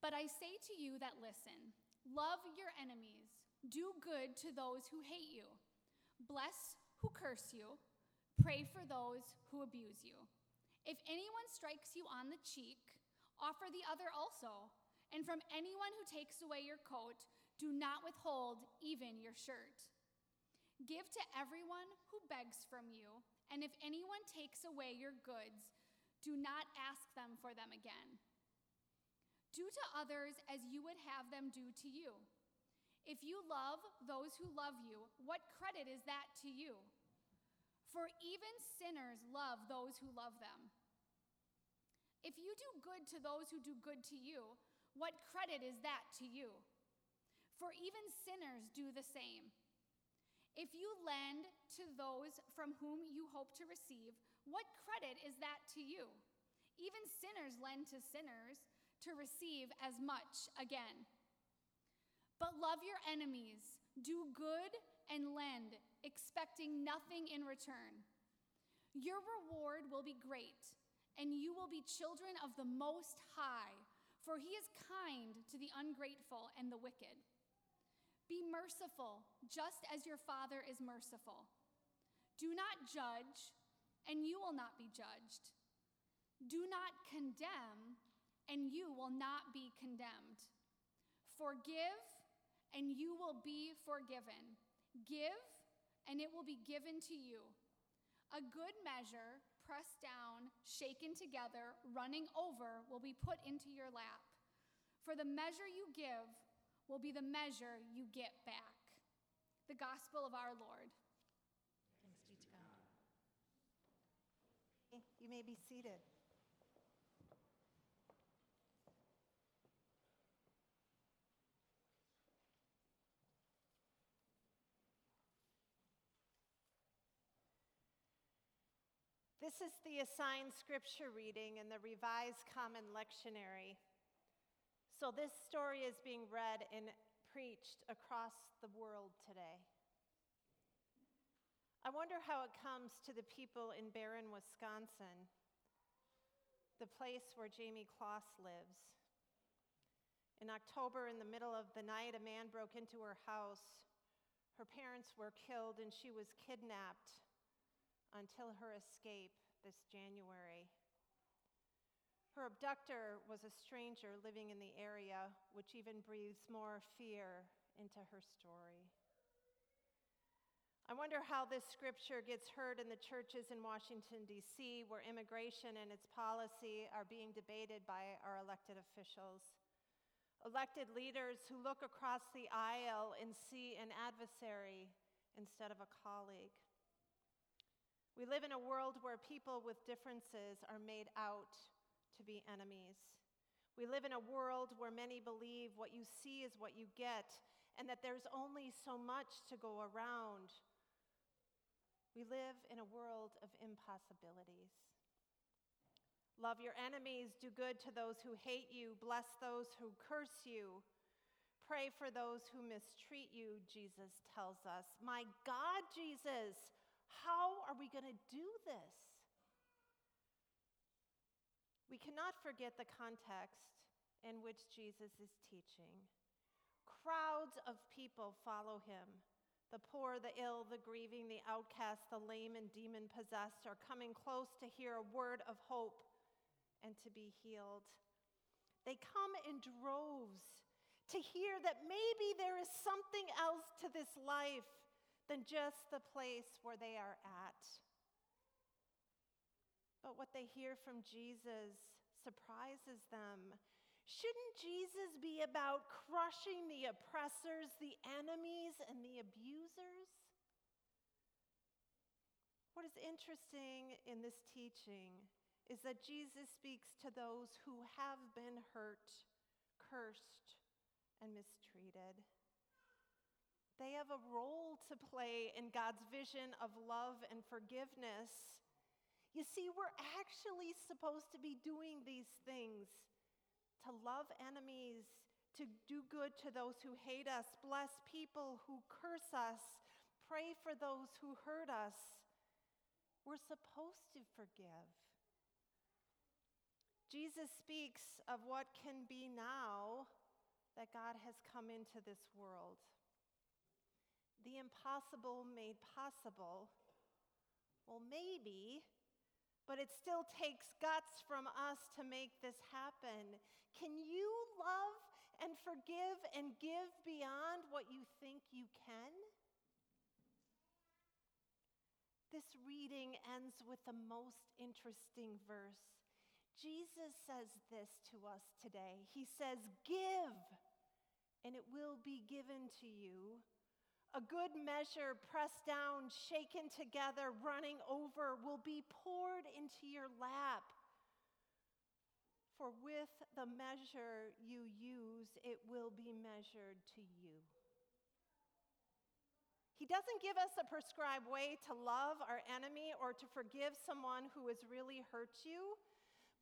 But I say to you that listen love your enemies, do good to those who hate you, bless who curse you, pray for those who abuse you. If anyone strikes you on the cheek, offer the other also. And from anyone who takes away your coat, do not withhold even your shirt. Give to everyone who begs from you, and if anyone takes away your goods, do not ask them. Do to others as you would have them do to you. If you love those who love you, what credit is that to you? For even sinners love those who love them. If you do good to those who do good to you, what credit is that to you? For even sinners do the same. If you lend to those from whom you hope to receive, what credit is that to you? Even sinners lend to sinners to receive as much again. But love your enemies, do good and lend, expecting nothing in return. Your reward will be great, and you will be children of the Most High, for he is kind to the ungrateful and the wicked. Be merciful, just as your Father is merciful. Do not judge, and you will not be judged. Do not condemn, and you will not be condemned. Forgive, and you will be forgiven. Give, and it will be given to you. A good measure, pressed down, shaken together, running over, will be put into your lap. For the measure you give will be the measure you get back. The gospel of our Lord. Thanks be to God. You may be seated. This is the assigned scripture reading in the Revised Common Lectionary. So, this story is being read and preached across the world today. I wonder how it comes to the people in Barron, Wisconsin, the place where Jayme Closs lives. In October, in the middle of the night, a man broke into her house. Her parents were killed, and she was kidnapped until her escape this January. Her abductor was a stranger living in the area, which even breathes more fear into her story. I wonder how this scripture gets heard in the churches in Washington, D.C., where immigration and its policy are being debated by our elected officials. Elected leaders who look across the aisle and see an adversary instead of a colleague. We live in a world where people with differences are made out to be enemies. We live in a world where many believe what you see is what you get, and that there's only so much to go around. We live in a world of impossibilities. Love your enemies, do good to those who hate you, bless those who curse you. Pray for those who mistreat you, Jesus tells us. My God, Jesus, how are we going to do this? We cannot forget the context in which Jesus is teaching. Crowds of people follow him. The poor, the ill, the grieving, the outcast, the lame, and demon possessed are coming close to hear a word of hope and to be healed. They come in droves to hear that maybe there is something else to this life than just the place where they are at. But what they hear from Jesus surprises them. Shouldn't Jesus be about crushing the oppressors, the enemies, and the abusers? What is interesting in this teaching is that Jesus speaks to those who have been hurt, cursed, and mistreated. They have a role to play in God's vision of love and forgiveness. You see, we're actually supposed to be doing these things to love enemies, to do good to those who hate us, bless people who curse us, pray for those who hurt us. We're supposed to forgive. Jesus speaks of what can be now that God has come into this world. The impossible made possible. Well, maybe, but it still takes guts from us to make this happen. Can you love and forgive and give beyond what you think you can? This reading ends with the most interesting verse. Jesus says this to us today. He says, Give, and it will be given to you. A good measure, pressed down, shaken together, running over, will be poured into your lap. For with the measure you use, it will be measured to you. He doesn't give us a prescribed way to love our enemy or to forgive someone who has really hurt you.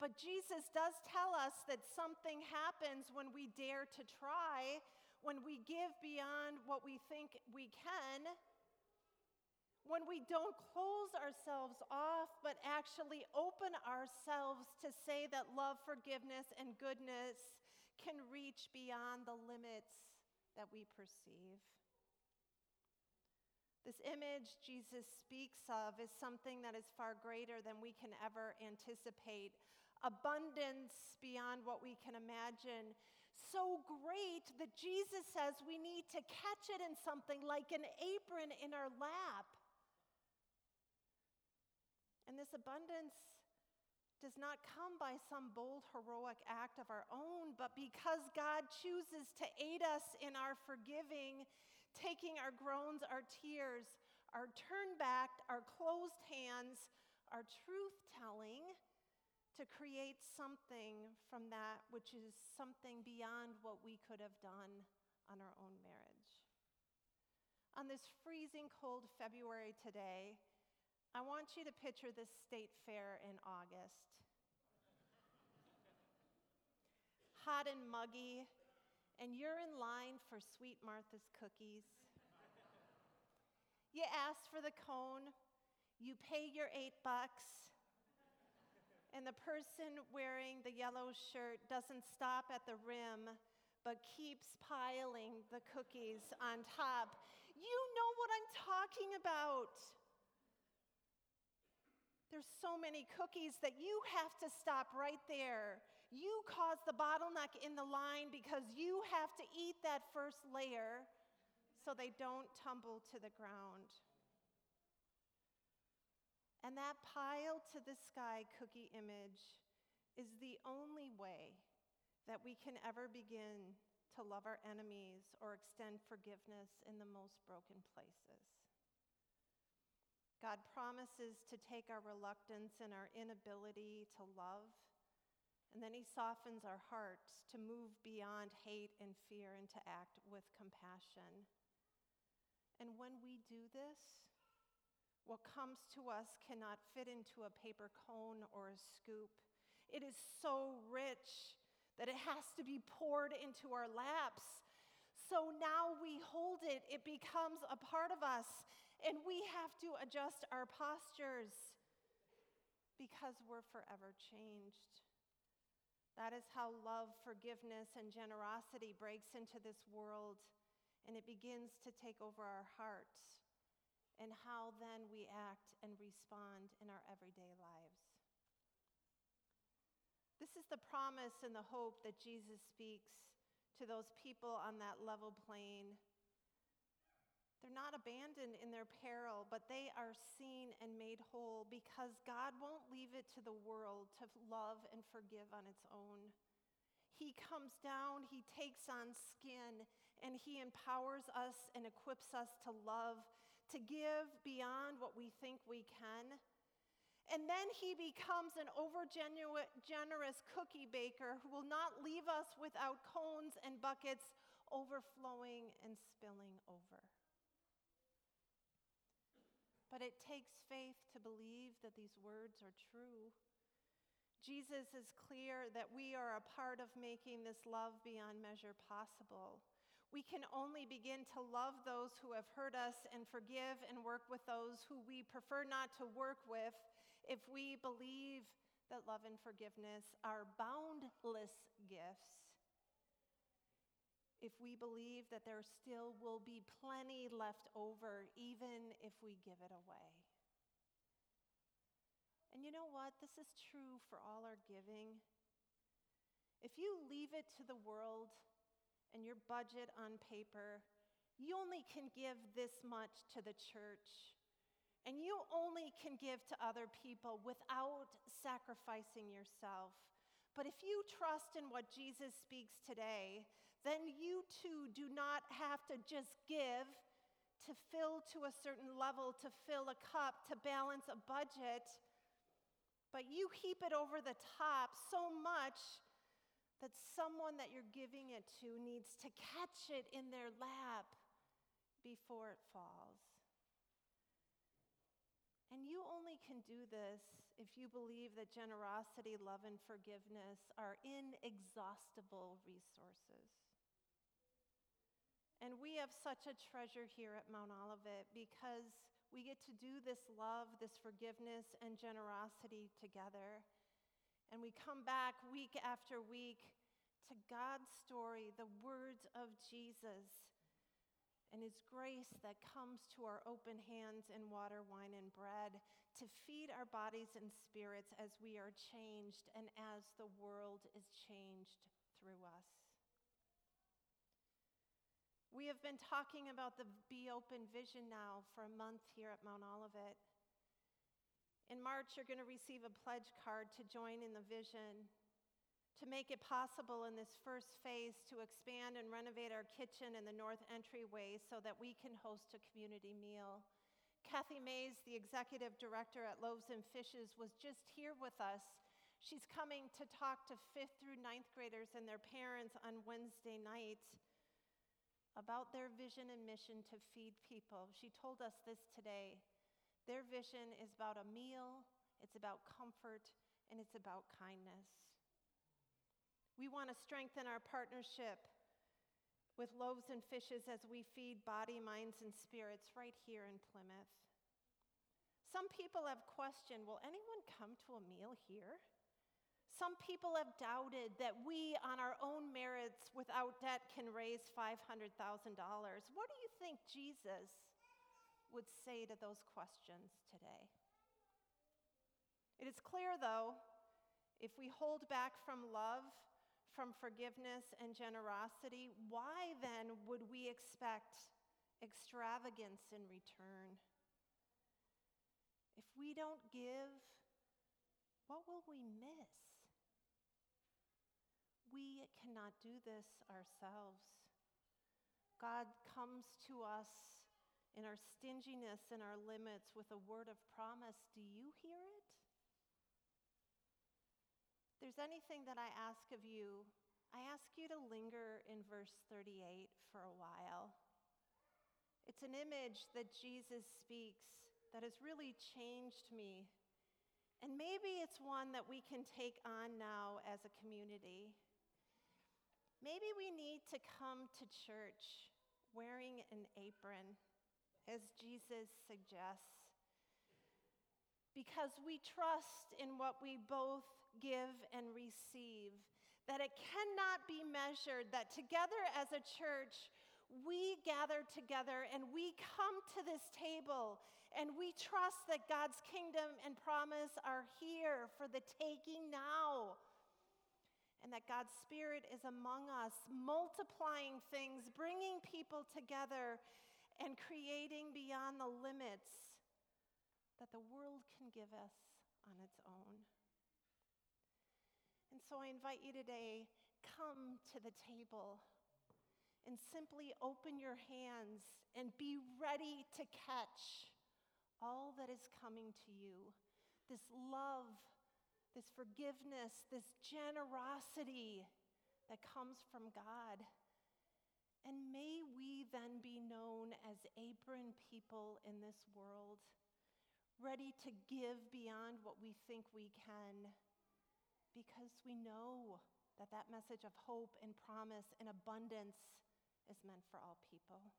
But Jesus does tell us that something happens when we dare to try, when we give beyond what we think we can, when we don't close ourselves off, but actually open ourselves to say that love, forgiveness, and goodness can reach beyond the limits that we perceive. This image Jesus speaks of is something that is far greater than we can ever anticipate abundance beyond what we can imagine. So great that Jesus says we need to catch it in something like an apron in our lap. And this abundance does not come by some bold, heroic act of our own, but because God chooses to aid us in our forgiving, taking our groans, our tears, our turn back, our closed hands, our truth telling to create something from that which is something beyond what we could have done on our own marriage. On this freezing cold February today, I want you to picture this state fair in August. Hot and muggy, and you're in line for Sweet Martha's cookies. You ask for the cone, you pay your eight bucks, and the person wearing the yellow shirt doesn't stop at the rim, but keeps piling the cookies on top. You know what I'm talking about. There's so many cookies that you have to stop right there. You cause the bottleneck in the line because you have to eat that first layer so they don't tumble to the ground. And that pile to the sky cookie image is the only way that we can ever begin to love our enemies or extend forgiveness in the most broken places. God promises to take our reluctance and our inability to love, and then He softens our hearts to move beyond hate and fear and to act with compassion. And when we do this, what comes to us cannot fit into a paper cone or a scoop. It is so rich that it has to be poured into our laps. So now we hold it, it becomes a part of us, and we have to adjust our postures because we're forever changed. That is how love, forgiveness, and generosity breaks into this world, and it begins to take over our hearts how then we act and respond in our everyday lives. This is the promise and the hope that Jesus speaks to those people on that level plain. They're not abandoned in their peril, but they are seen and made whole because God won't leave it to the world to love and forgive on its own. He comes down, He takes on skin, and He empowers us and equips us to love to give beyond what we think we can. And then he becomes an over generous cookie baker who will not leave us without cones and buckets overflowing and spilling over. But it takes faith to believe that these words are true. Jesus is clear that we are a part of making this love beyond measure possible. We can only begin to love those who have hurt us and forgive and work with those who we prefer not to work with if we believe that love and forgiveness are boundless gifts if we believe that there still will be plenty left over, even if we give it away. And you know what? This is true for all our giving. If you leave it to the world and your budget on paper, you only can give this much to the church. And you only can give to other people without sacrificing yourself. But if you trust in what Jesus speaks today, then you too do not have to just give to fill to a certain level, to fill a cup, to balance a budget, but you heap it over the top so much that someone that you're giving it to needs to catch it in their lap before it falls. And you only can do this if you believe that generosity, love, and forgiveness are inexhaustible resources. And we have such a treasure here at Mount Olivet because we get to do this love, this forgiveness, and generosity together. And we come back week after week to God's story, the words of Jesus, and His grace that comes to our open hands in water, wine, and bread to feed our bodies and spirits as we are changed and as the world is changed through us. We have been talking about the Be Open vision now for a month here at Mount Olivet. March, you're going to receive a pledge card to join in the vision, to make it possible in this first phase to expand and renovate our kitchen in the north entryway so that we can host a community meal. Kathy Mays, the executive director at Loaves and Fishes, was just here with us. She's coming to talk to fifth through ninth graders and their parents on Wednesday night about their vision and mission to feed people. She told us this today. Their vision is about a meal, it's about comfort, and it's about kindness. We want to strengthen our partnership with loaves and fishes as we feed body, minds, and spirits right here in Plymouth. Some people have questioned will anyone come to a meal here? Some people have doubted that we, on our own merits, without debt, can raise $500,000. What do you think Jesus would say to those questions today? It is clear, though, if we hold back from love, from forgiveness and generosity, why then would we expect extravagance in return? If we don't give, what will we miss? We cannot do this ourselves. God comes to us in our stinginess and our limits with a word of promise. Do you hear it? There's anything that I ask of you, I ask you to linger in verse 38 for a while. It's an image that Jesus speaks that has really changed me. And maybe it's one that we can take on now as a community. Maybe we need to come to church wearing an apron, as Jesus suggests, because we trust in what we both give and receive, that it cannot be measured, that together as a church, we gather together and we come to this table and we trust that God's kingdom and promise are here for the taking now and that God's Spirit is among us, multiplying things, bringing people together, and creating beyond the limits that the world can give us on its own. And so I invite you today come to the table and simply open your hands and be ready to catch all that is coming to you this love this forgiveness, this generosity that comes from God. And may we then be known as apron people in this world, ready to give beyond what we think we can, because we know that that message of hope and promise and abundance is meant for all people.